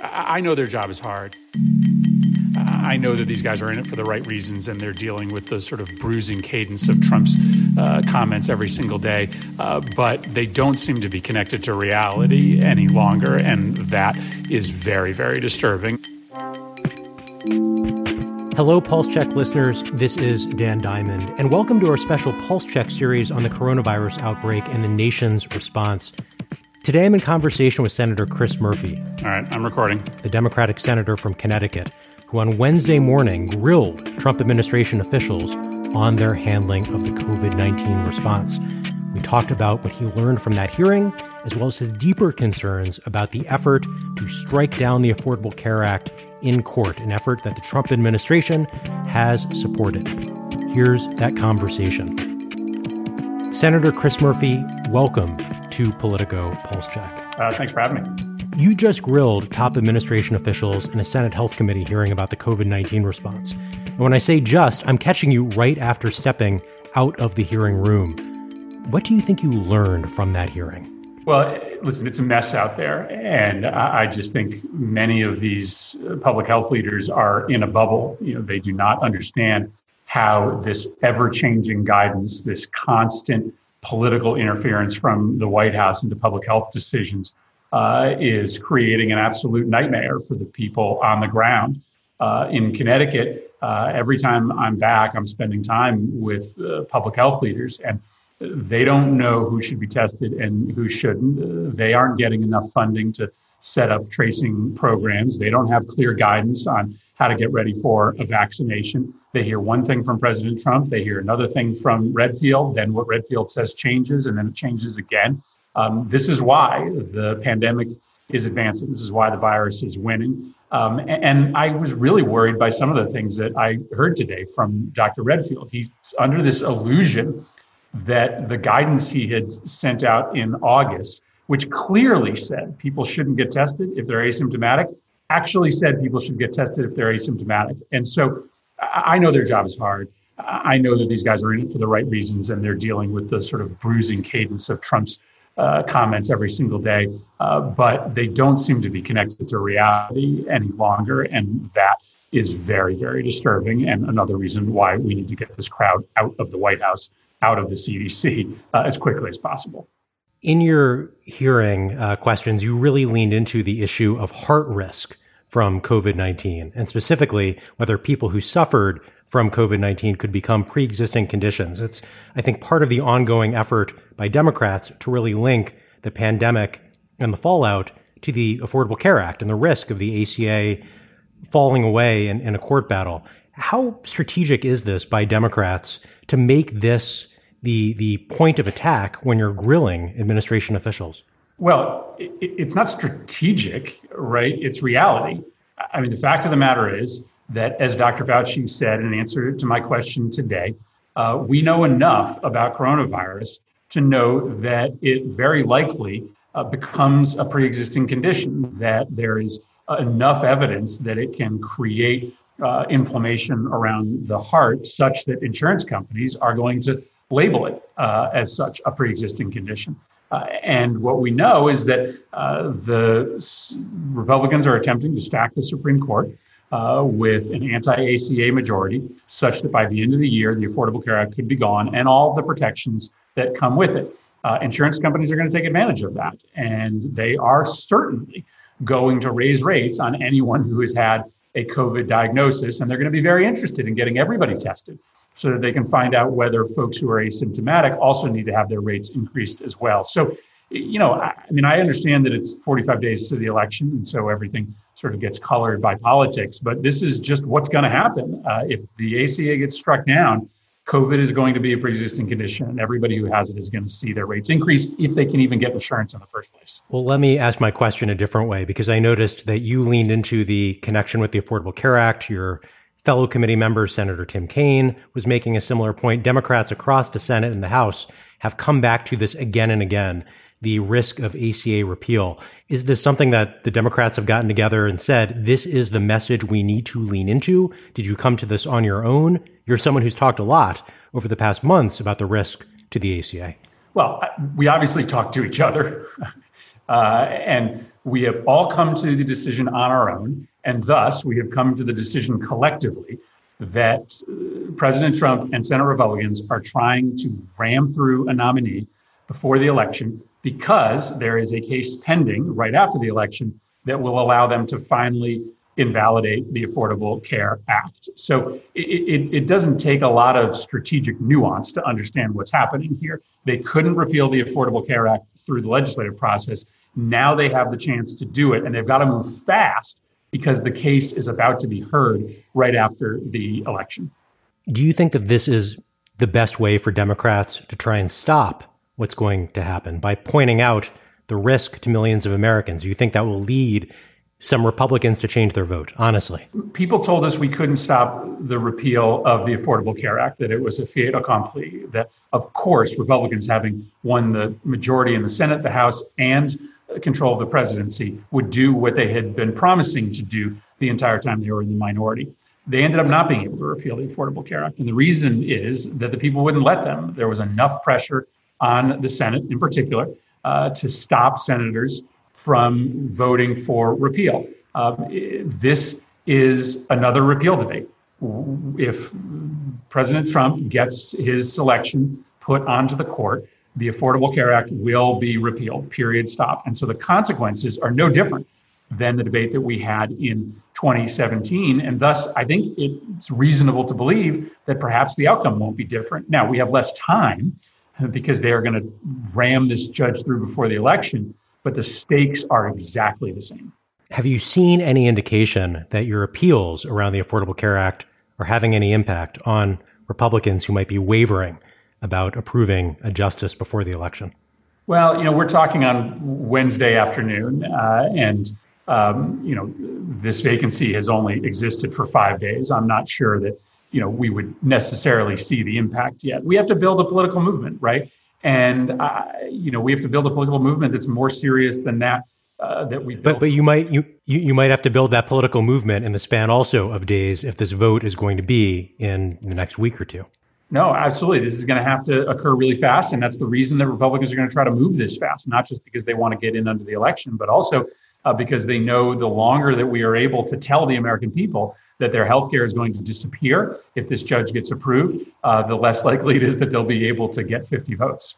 I know their job is hard. I know that these guys are in it for the right reasons and they're dealing with the sort of bruising cadence of Trump's uh, comments every single day. Uh, but they don't seem to be connected to reality any longer. And that is very, very disturbing. Hello, Pulse Check listeners. This is Dan Diamond, and welcome to our special Pulse Check series on the coronavirus outbreak and the nation's response. Today I'm in conversation with Senator Chris Murphy. All right, I'm recording. The Democratic senator from Connecticut, who on Wednesday morning grilled Trump administration officials on their handling of the COVID 19 response. We talked about what he learned from that hearing, as well as his deeper concerns about the effort to strike down the Affordable Care Act in court, an effort that the Trump administration has supported. Here's that conversation. Senator Chris Murphy, welcome to Politico Pulse Check. Uh, thanks for having me. You just grilled top administration officials in a Senate Health Committee hearing about the COVID 19 response. And when I say just, I'm catching you right after stepping out of the hearing room. What do you think you learned from that hearing? Well, listen, it's a mess out there. And I just think many of these public health leaders are in a bubble. You know, they do not understand how this ever changing guidance, this constant political interference from the White House into public health decisions uh, is creating an absolute nightmare for the people on the ground. Uh, in Connecticut, uh, every time I'm back, I'm spending time with uh, public health leaders, and they don't know who should be tested and who shouldn't. Uh, they aren't getting enough funding to set up tracing programs. They don't have clear guidance on how to get ready for a vaccination. They hear one thing from President Trump, they hear another thing from Redfield, then what Redfield says changes, and then it changes again. Um, this is why the pandemic is advancing. This is why the virus is winning. Um, and I was really worried by some of the things that I heard today from Dr. Redfield. He's under this illusion that the guidance he had sent out in August, which clearly said people shouldn't get tested if they're asymptomatic, actually said people should get tested if they're asymptomatic. And so I know their job is hard. I know that these guys are in it for the right reasons and they're dealing with the sort of bruising cadence of Trump's uh, comments every single day, uh, but they don't seem to be connected to reality any longer. And that is very, very disturbing. And another reason why we need to get this crowd out of the White House, out of the CDC uh, as quickly as possible. In your hearing uh, questions, you really leaned into the issue of heart risk from COVID 19, and specifically whether people who suffered from COVID 19 could become pre existing conditions. It's, I think, part of the ongoing effort by Democrats to really link the pandemic and the fallout to the Affordable Care Act and the risk of the ACA falling away in, in a court battle. How strategic is this by Democrats to make this the the point of attack when you're grilling administration officials? Well, it, it's not strategic, right? It's reality. I mean, the fact of the matter is that, as Dr. Fauci said in answer to my question today, uh, we know enough about coronavirus to know that it very likely uh, becomes a pre-existing condition. That there is enough evidence that it can create uh, inflammation around the heart, such that insurance companies are going to label it uh, as such a pre-existing condition. Uh, and what we know is that uh, the s- Republicans are attempting to stack the Supreme Court uh, with an anti-ACA majority, such that by the end of the year, the Affordable Care Act could be gone and all the protections that come with it. Uh, insurance companies are going to take advantage of that, and they are certainly going to raise rates on anyone who has had a COVID diagnosis, and they're going to be very interested in getting everybody tested so that they can find out whether folks who are asymptomatic also need to have their rates increased as well. So, you know, I, I mean, I understand that it's 45 days to the election, and so everything sort of gets colored by politics, but this is just what's going to happen. Uh, if the ACA gets struck down, COVID is going to be a pre-existing condition, and everybody who has it is going to see their rates increase if they can even get insurance in the first place. Well, let me ask my question a different way because I noticed that you leaned into the connection with the Affordable Care Act. Your fellow committee member, Senator Tim Kaine, was making a similar point. Democrats across the Senate and the House have come back to this again and again the risk of ACA repeal. Is this something that the Democrats have gotten together and said, this is the message we need to lean into? Did you come to this on your own? You're someone who's talked a lot over the past months about the risk to the ACA. Well, we obviously talk to each other. Uh, and we have all come to the decision on our own. And thus, we have come to the decision collectively that uh, President Trump and Senate Republicans are trying to ram through a nominee before the election because there is a case pending right after the election that will allow them to finally invalidate the Affordable Care Act. So it, it, it, doesn't take a lot of strategic nuance to understand what's happening here. They couldn't repeal the Affordable Care Act through the legislative process. Now they have the chance to do it, and they've got to move fast because the case is about to be heard right after the election. Do you think that this is the best way for Democrats to try and stop what's going to happen by pointing out the risk to millions of Americans? Do you think that will lead some Republicans to change their vote, honestly? People told us we couldn't stop the repeal of the Affordable Care Act, that it was a fait accompli, that, of course, Republicans having won the majority in the Senate, the House, and control of the presidency, would do what they had been promising to do the entire time they were in the minority. They ended up not being able to repeal the Affordable Care Act. And the reason is that the people wouldn't let them. There was enough pressure on the Senate in particular uh, to stop senators from voting for repeal. Um, this is another repeal debate. If President Trump gets his selection put onto the court, the Affordable Care Act will be repealed, period, stop. And so the consequences are no different than the debate that we had in 2017. And thus, I think it's reasonable to believe that perhaps the outcome won't be different. Now, we have less time because they are going to ram this judge through before the election but the stakes are exactly the same. Have you seen any indication that your appeals around the Affordable Care Act are having any impact on Republicans who might be wavering about approving a justice before the election? Well, you know, we're talking on Wednesday afternoon, uh, and um, you know, this vacancy has only existed for five days. I'm not sure that you know we would necessarily see the impact yet. We have to build a political movement, right? And uh, you know, we have to build a political movement that's more serious than that. Uh, that we built. but but you might you, you might have to build that political movement in the span also of days if this vote is going to be in the next week or two. No, absolutely. This is going to have to occur really fast, and that's the reason that Republicans are going to try to move this fast. Not just because they want to get in under the election, but also uh, because they know the longer that we are able to tell the American people that their health care is going to disappear if this judge gets approved, uh, the less likely it is that they'll be able to get 50 votes.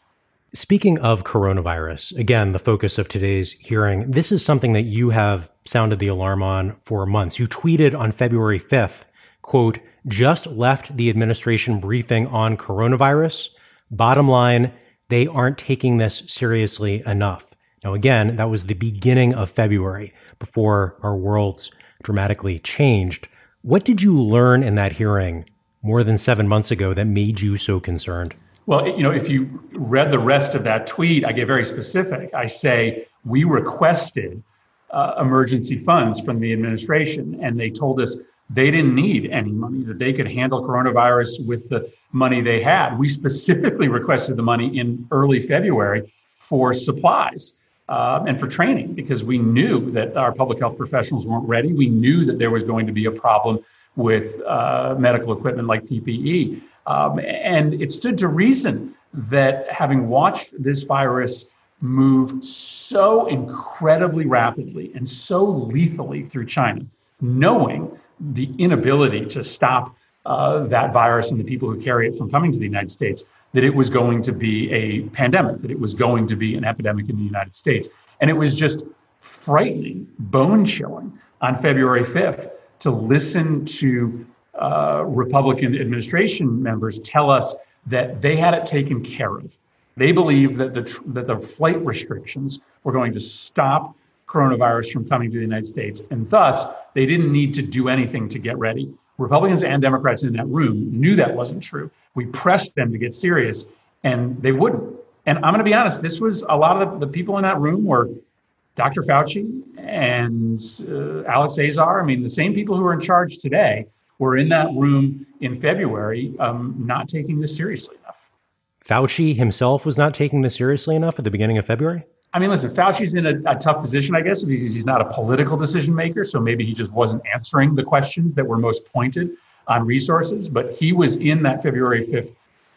Speaking of coronavirus, again, the focus of today's hearing, this is something that you have sounded the alarm on for months. You tweeted on February 5th, quote, just left the administration briefing on coronavirus. Bottom line, they aren't taking this seriously enough. Now, again, that was the beginning of February before our worlds dramatically changed. What did you learn in that hearing more than seven months ago that made you so concerned? Well, you know, if you read the rest of that tweet, I get very specific. I say we requested uh, emergency funds from the administration, and they told us they didn't need any money, that they could handle coronavirus with the money they had. We specifically requested the money in early February for supplies uh, and for training because we knew that our public health professionals weren't ready. We knew that there was going to be a problem with uh, medical equipment like PPE. Um, and it stood to reason that having watched this virus move so incredibly rapidly and so lethally through China, knowing the inability to stop uh, that virus and the people who carry it from coming to the United States, that it was going to be a pandemic, that it was going to be an epidemic in the United States. And it was just frightening, bone chilling on February 5th to listen to uh, Republican administration members tell us that they had it taken care of. They believed that the, that the flight restrictions were going to stop coronavirus from coming to the United States. And thus, they didn't need to do anything to get ready. Republicans and Democrats in that room knew that wasn't true. We pressed them to get serious, and they wouldn't. And I'm going to be honest, this was a lot of the, the people in that room were Dr. Fauci and uh, Alex Azar. I mean, the same people who are in charge today were in that room in February, um, not taking this seriously enough. Fauci himself was not taking this seriously enough at the beginning of February? I mean, listen, Fauci's in a, a tough position, I guess, because he's not a political decision maker. So maybe he just wasn't answering the questions that were most pointed on resources. But he was in that February 5th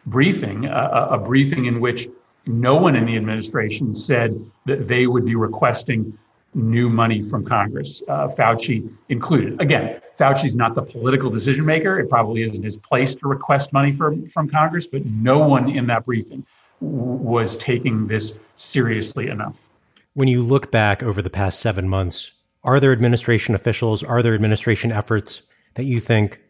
briefing, uh, a briefing in which no one in the administration said that they would be requesting new money from Congress, uh, Fauci included. Again, Fauci's not the political decision maker. It probably isn't his place to request money from, from Congress, but no one in that briefing was taking this seriously enough. When you look back over the past seven months, are there administration officials, are there administration efforts that you think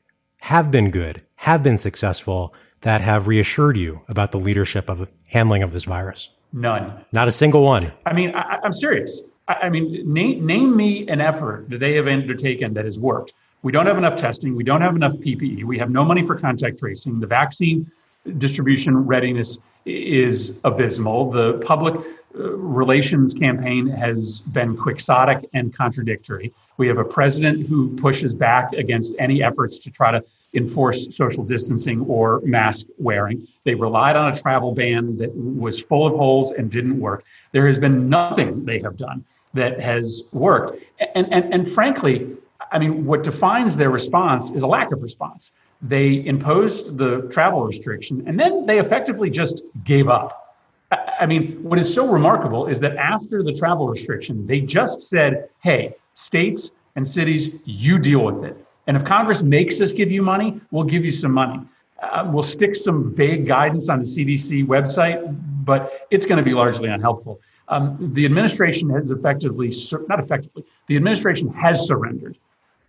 have been good, have been successful, that have reassured you about the leadership of handling of this virus? None. Not a single one. I mean, I, am serious. I, I mean, name, name me an effort that they have undertaken that has worked. We don't have enough testing. We don't have enough PPE. We have no money for contact tracing. The vaccine distribution readiness is abysmal. The public uh, relations campaign has been quixotic and contradictory. We have a president who pushes back against any efforts to try to enforce social distancing or mask wearing. They relied on a travel ban that was full of holes and didn't work. There has been nothing they have done that has worked. And, and, and frankly, I mean, what defines their response is a lack of response. They imposed the travel restriction and then they effectively just gave up. I mean, what is so remarkable is that after the travel restriction, they just said, hey, states and cities, you deal with it. And if Congress makes us give you money, we'll give you some money. Uh, we'll stick some vague guidance on the CDC website, but it's going to be largely unhelpful. Um, the administration has effectively, not effectively, the administration has surrendered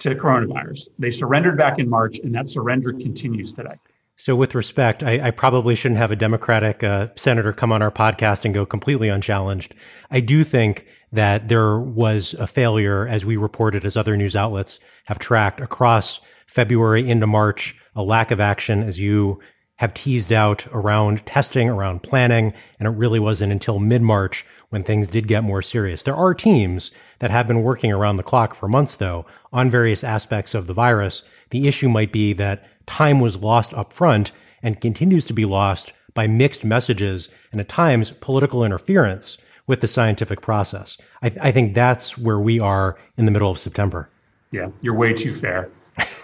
to coronavirus. They surrendered back in March, and that surrender continues today. So, with respect, I, I probably shouldn't have a Democratic uh, senator come on our podcast and go completely unchallenged. I do think that there was a failure, as we reported, as other news outlets have tracked across February into March, a lack of action, as you have teased out around testing, around planning. And it really wasn't until mid March when things did get more serious. There are teams that have been working around the clock for months, though, on various aspects of the virus. The issue might be that time was lost up front and continues to be lost by mixed messages and at times political interference with the scientific process. I, th- I, think that's where we are in the middle of September. Yeah, you're way too fair.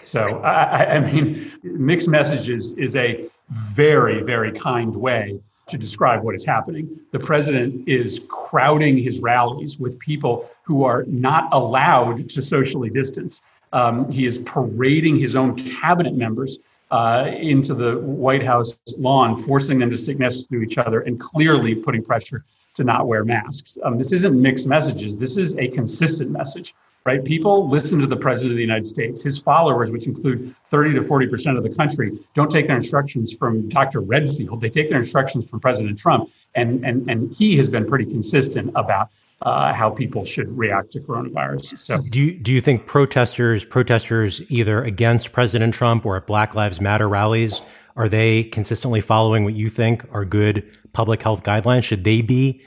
So, I, I mean, mixed messages is a very, very kind way to describe what is happening. The president is crowding his rallies with people who are not allowed to socially distance. Um, he is parading his own cabinet members uh, into the White House lawn, forcing them to sit next to each other and clearly putting pressure to not wear masks. Um, this isn't mixed messages. This is a consistent message, right? People listen to the president of the United States. His followers, which include 30 to 40 percent of the country, don't take their instructions from Dr. Redfield. They take their instructions from President Trump, and and and he has been pretty consistent about uh, how people should react to coronavirus. So, do you, do you think protesters protesters either against President Trump or at Black Lives Matter rallies are they consistently following what you think are good public health guidelines? Should they be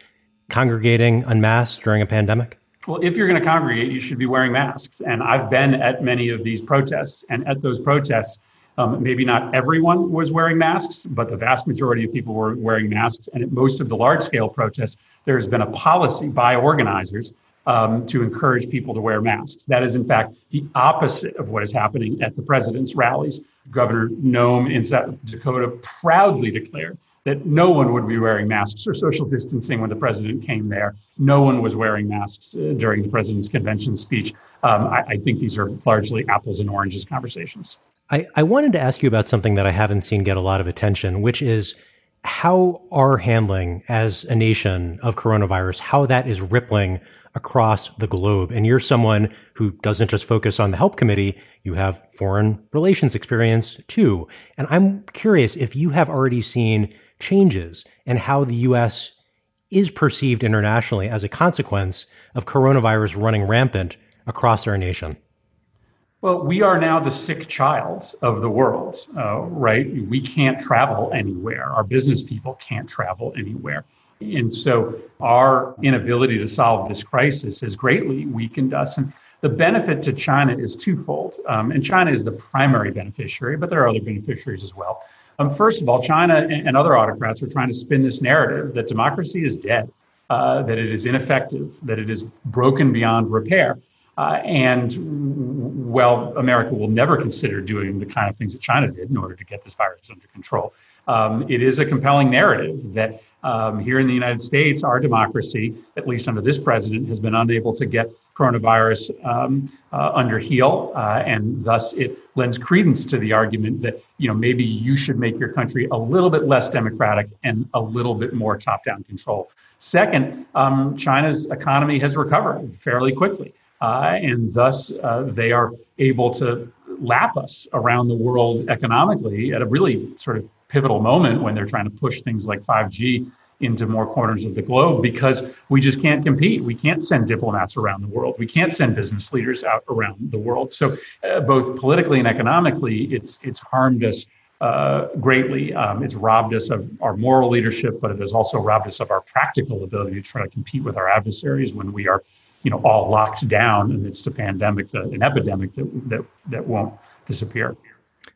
congregating unmasked during a pandemic? Well, if you're going to congregate, you should be wearing masks. And I've been at many of these protests, and at those protests, um, maybe not everyone was wearing masks, but the vast majority of people were wearing masks. And at most of the large scale protests, there has been a policy by organizers um, to encourage people to wear masks. That is, in fact, the opposite of what is happening at the president's rallies. Governor Noem in South Dakota proudly declared that no one would be wearing masks or social distancing when the president came there. No one was wearing masks uh, during the president's convention speech. Um, I, I think these are largely apples and oranges conversations. I, I wanted to ask you about something that I haven't seen get a lot of attention, which is how our handling as a nation of coronavirus, how that is rippling across the globe. And you're someone who doesn't just focus on the help committee. You have foreign relations experience too. And I'm curious if you have already seen changes and how the U.S. is perceived internationally as a consequence of coronavirus running rampant across our nation. Well, we are now the sick child of the world, uh, right? We can't travel anywhere. Our business people can't travel anywhere. And so our inability to solve this crisis has greatly weakened us. And the benefit to China is twofold. Um, and China is the primary beneficiary, but there are other beneficiaries as well. Um, first of all, China and, other autocrats are trying to spin this narrative that democracy is dead, uh, that it is ineffective, that it is broken beyond repair. Uh, and well, America will never consider doing the kind of things that China did in order to get this virus under control. Um, it is a compelling narrative that um, here in the United States, our democracy, at least under this president, has been unable to get coronavirus um, uh, under heel, uh, and thus it lends credence to the argument that you know maybe you should make your country a little bit less democratic and a little bit more top-down control. Second, um, China's economy has recovered fairly quickly, uh, and thus uh, they are able to lap us around the world economically at a really sort of pivotal moment when they're trying to push things like 5G into more corners of the globe because we just can't compete. We can't send diplomats around the world. We can't send business leaders out around the world. So, uh, both politically and economically, it's it's harmed us uh, greatly. Um, it's robbed us of our moral leadership, but it has also robbed us of our practical ability to try to compete with our adversaries when we are, you know, all locked down amidst a pandemic, uh, an epidemic that that that won't disappear.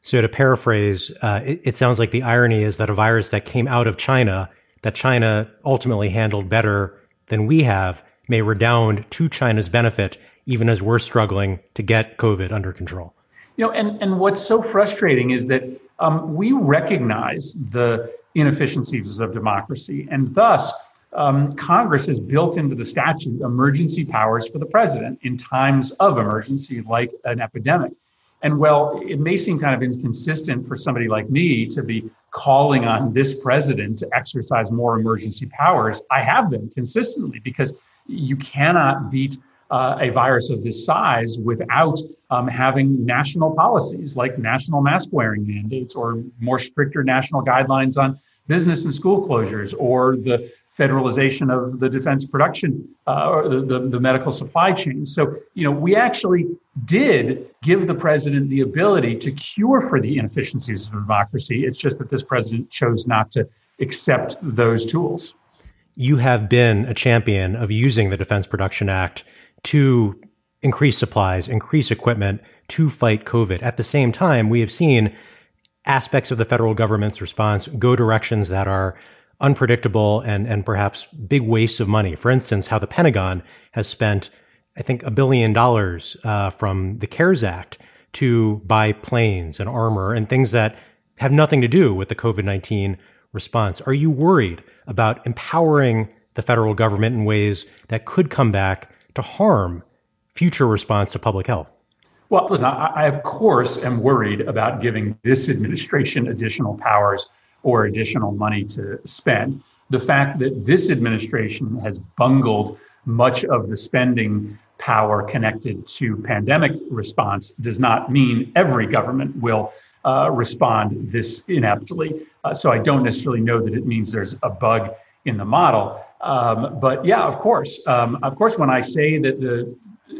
So to paraphrase, uh, it, it, sounds like the irony is that a virus that came out of China, that China ultimately handled better than we have, may redound to China's benefit, even as we're struggling to get COVID under control. You know, and, and what's so frustrating is that um, we recognize the inefficiencies of democracy, and thus um, Congress has built into the statute emergency powers for the president in times of emergency, like an epidemic. And well, it may seem kind of inconsistent for somebody like me to be calling on this president to exercise more emergency powers. I have been consistently because you cannot beat uh, a virus of this size without um, having national policies like national mask wearing mandates or more stricter national guidelines on business and school closures or the federalization of the defense production uh, or the, the, the, medical supply chain. So, you know, we actually did give the president the ability to cure for the inefficiencies of democracy. It's just that this president chose not to accept those tools. You have been a champion of using the Defense Production Act to increase supplies, increase equipment to fight COVID. At the same time, we have seen aspects of the federal government's response go directions that are unpredictable and, and perhaps big wastes of money. For instance, how the Pentagon has spent, I think, a billion dollars uh, from the CARES Act to buy planes and armor and things that have nothing to do with the COVID 19 response. Are you worried about empowering the federal government in ways that could come back to harm future response to public health? Well, listen, I, I of course am worried about giving this administration additional powers or additional money to spend. The fact that this administration has bungled much of the spending power connected to pandemic response does not mean every government will uh, respond this ineptly. Uh, so I don't necessarily know that it means there's a bug in the model. Um, but yeah, of course, um, of course, when I say that the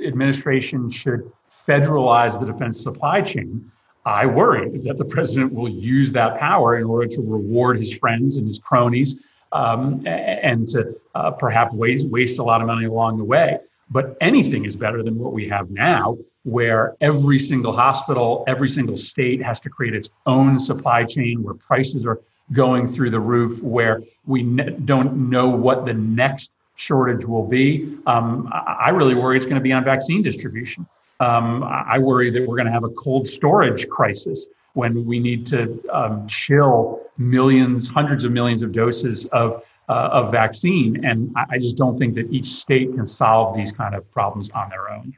administration should federalize the defense supply chain, I worry that the president will use that power in order to reward his friends and his cronies um, and to uh, perhaps waste, waste a lot of money along the way. But anything is better than what we have now, where every single hospital, every single state has to create its own supply chain, where prices are going through the roof, where we ne- don't know what the next shortage will be. Um, I-, I really worry it's going to be on vaccine distribution. Um, I worry that we're going to have a cold storage crisis when we need to um, chill millions, hundreds of millions of doses of uh, of vaccine, and I just don't think that each state can solve these kind of problems on their own.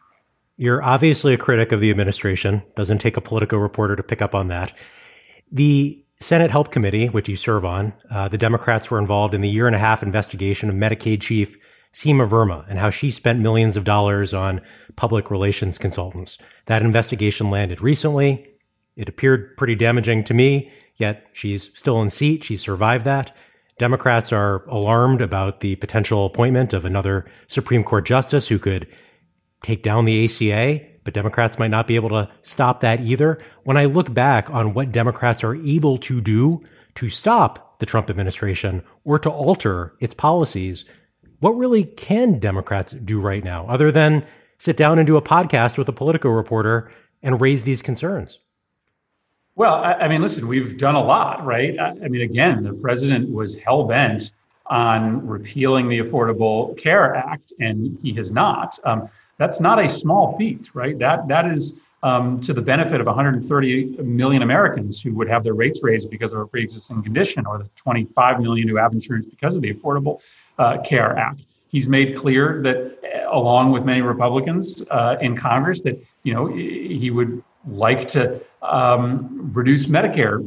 You're obviously a critic of the administration. Doesn't take a Politico reporter to pick up on that. The Senate Help Committee, which you serve on, uh, the Democrats were involved in the year and a half investigation of Medicaid chief Seema Verma and how she spent millions of dollars on public relations consultants. That investigation landed recently. It appeared pretty damaging to me, yet she's still in seat. She survived that. Democrats are alarmed about the potential appointment of another Supreme Court justice who could take down the ACA, but Democrats might not be able to stop that either. When I look back on what Democrats are able to do to stop the Trump administration or to alter its policies, what really can Democrats do right now other than sit down and do a podcast with a Politico reporter and raise these concerns? Well, I, I mean, listen, we've done a lot, right? I, I mean, again, the president was hell bent on repealing the Affordable Care Act, and he has not. Um, that's not a small feat, right? That that is um, to the benefit of 130 million Americans who would have their rates raised because of a pre-existing condition, or the 25 million who have insurance because of the Affordable uh, Care Act. He's made clear that, uh, along with many Republicans uh, in Congress, that you know he would like to um, reduce Medicare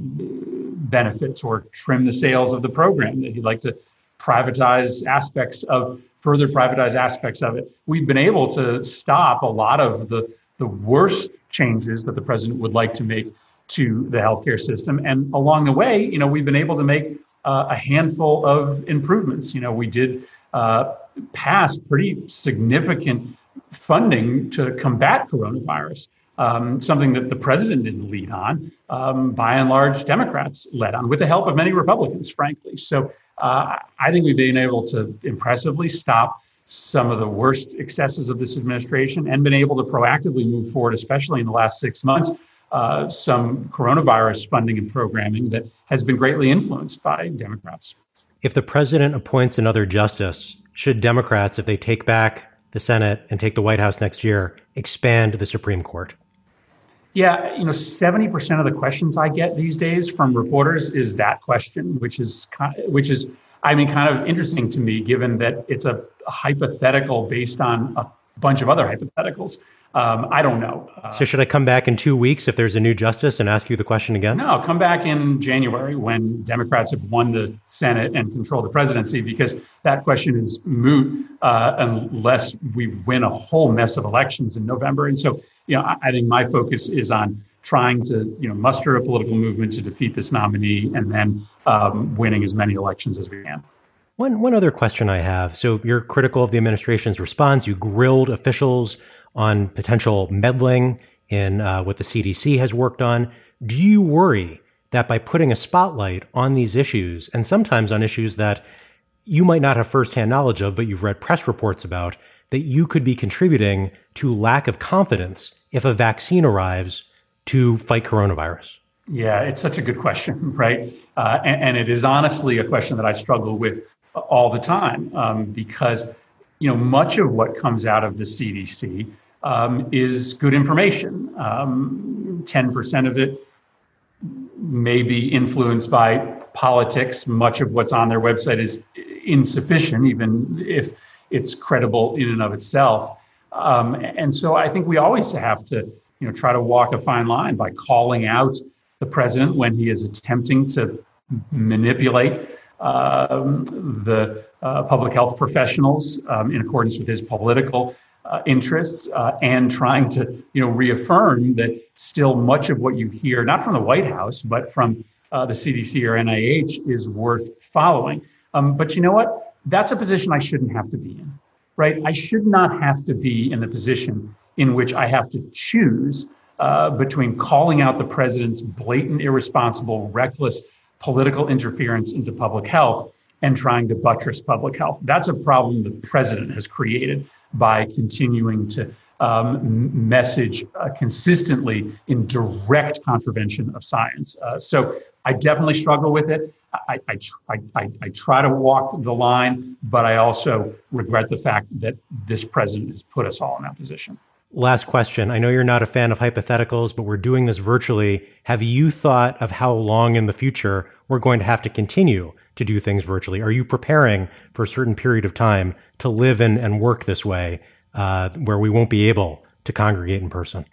benefits or trim the sails of the program. That he'd like to privatize aspects of further privatize aspects of it. We've been able to stop a lot of the the worst changes that the president would like to make to the healthcare system. And along the way, you know, we've been able to make uh, a handful of improvements. You know, we did uh, pass pretty significant funding to combat coronavirus. Um, something that the president didn't lead on. Um, by and large, Democrats led on with the help of many Republicans, frankly. So uh, I think we've been able to impressively stop some of the worst excesses of this administration and been able to proactively move forward, especially in the last six months, uh, some coronavirus funding and programming that has been greatly influenced by Democrats. If the president appoints another justice, should Democrats, if they take back the Senate and take the White House next year, expand the Supreme Court? Yeah, you know, 70% of the questions I get these days from reporters is that question, which is which is I mean, kind of interesting to me, given that it's a, a hypothetical based on a bunch of other hypotheticals. Um, I don't know. Uh, so, should I come back in two weeks if there's a new justice and ask you the question again? No, come back in January when Democrats have won the Senate and control the presidency, because that question is moot uh, unless we win a whole mess of elections in November. And so, you know, I, I think my focus is on trying to you know muster a political movement to defeat this nominee and then um, winning as many elections as we can. One one other question I have. So you're critical of the administration's response. You grilled officials on potential meddling in uh, what the CDC has worked on. Do you worry that by putting a spotlight on these issues and sometimes on issues that you might not have firsthand knowledge of, but you've read press reports about, that you could be contributing to lack of confidence if a vaccine arrives to fight coronavirus? Yeah, it's such a good question, right? Uh, and, and, it is honestly a question that I struggle with all the time um, because you know much of what comes out of the CDC um, is good information. Um, ten percent of it may be influenced by politics. Much of what's on their website is insufficient, even if it's credible in and of itself. Um, and so I think we always have to you know, try to walk a fine line by calling out the president when he is attempting to manipulate um, the uh, public health professionals um, in accordance with his political uh, interests, uh, and trying to, you know, reaffirm that still much of what you hear, not from the White House, but from uh, the CDC or NIH, is worth following. Um, but you know what? That's a position I shouldn't have to be in, right? I should not have to be in the position in which I have to choose uh, between calling out the president's blatant, irresponsible, reckless political interference into public health and trying to buttress public health. That's a problem the president has created by continuing to um, message uh, consistently in direct contravention of science. Uh, so I definitely struggle with it. I, I, I, I, try to walk the line, but I also regret the fact that this president has put us all in that position. Last question. I know you're not a fan of hypotheticals, but we're doing this virtually. Have you thought of how long in the future we're going to have to continue to do things virtually? Are you preparing for a certain period of time to live in and work this way, uh, where we won't be able to congregate in person?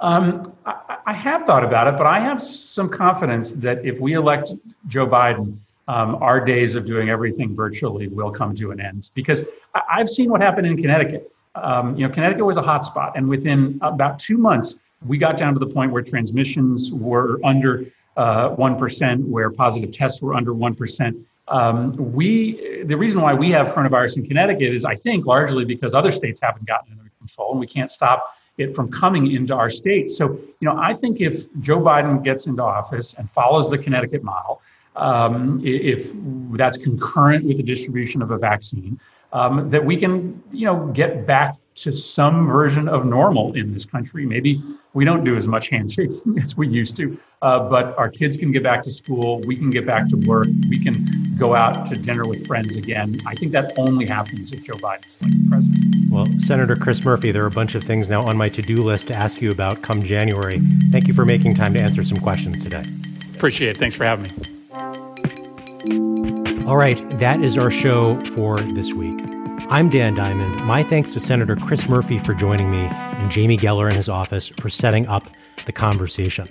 Um, I, I, have thought about it, but I have some confidence that if we elect Joe Biden, um, our days of doing everything virtually will come to an end. Because I, I've seen what happened in Connecticut um, you know, Connecticut was a hotspot, and within about two months, we got down to the point where transmissions were under uh, one uh, where positive tests were under one percent. Um, we, the reason why we have coronavirus in Connecticut is, I think, largely because other states haven't gotten it under control, and we can't stop it from coming into our state. So, you know, I think if Joe Biden gets into office and follows the Connecticut model, um, if that's concurrent with the distribution of a vaccine, um, that we can, you know, get back to some version of normal in this country. Maybe we don't do as much handshaking as we used to, uh, but our kids can get back to school. We can get back to work. We can go out to dinner with friends again. I think that only happens if Joe Biden is elected president. Well, Senator Chris Murphy, there are a bunch of things now on my to do list to ask you about come January. Thank you for making time to answer some questions today. Appreciate it. Thanks for having me. All right, that is our show for this week. I'm Dan Diamond. My thanks to Senator Chris Murphy for joining me and Jamie Geller in his office for setting up the conversation.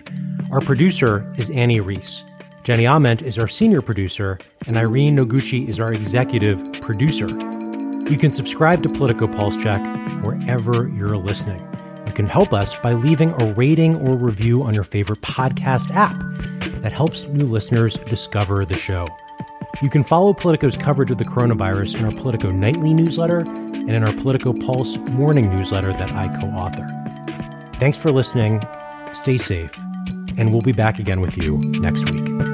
Our producer is Annie Rees. Jenny Ament is our senior producer, and Irene Noguchi is our executive producer. You can subscribe to Politico Pulse Check wherever you're listening. You can help us by leaving a rating or review on your favorite podcast app. That helps new listeners discover the show. You can follow Politico's coverage of the coronavirus in our Politico nightly newsletter and in our Politico Pulse morning newsletter that I co author. Thanks for listening. Stay safe, and we'll be back again with you next week.